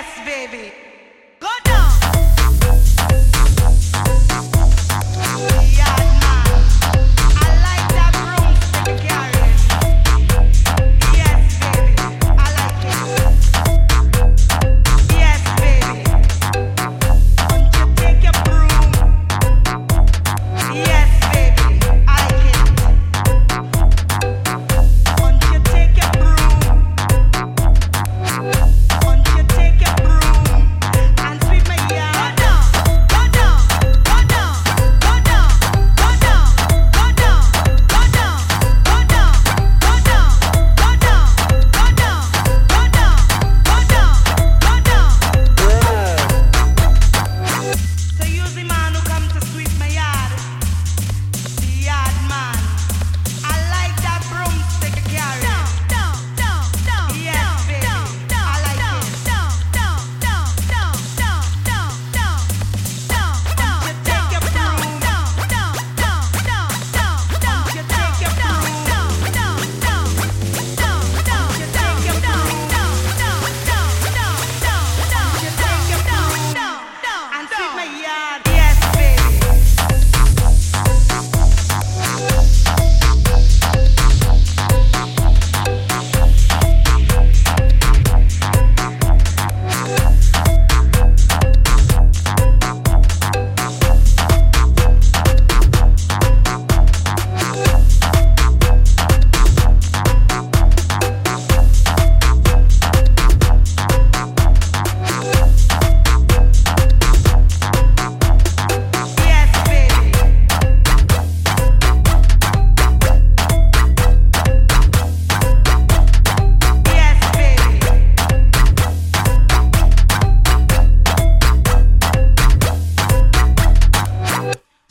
Yes, baby.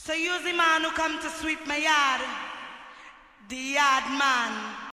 So use the man who come to sweep my yard, the yard man.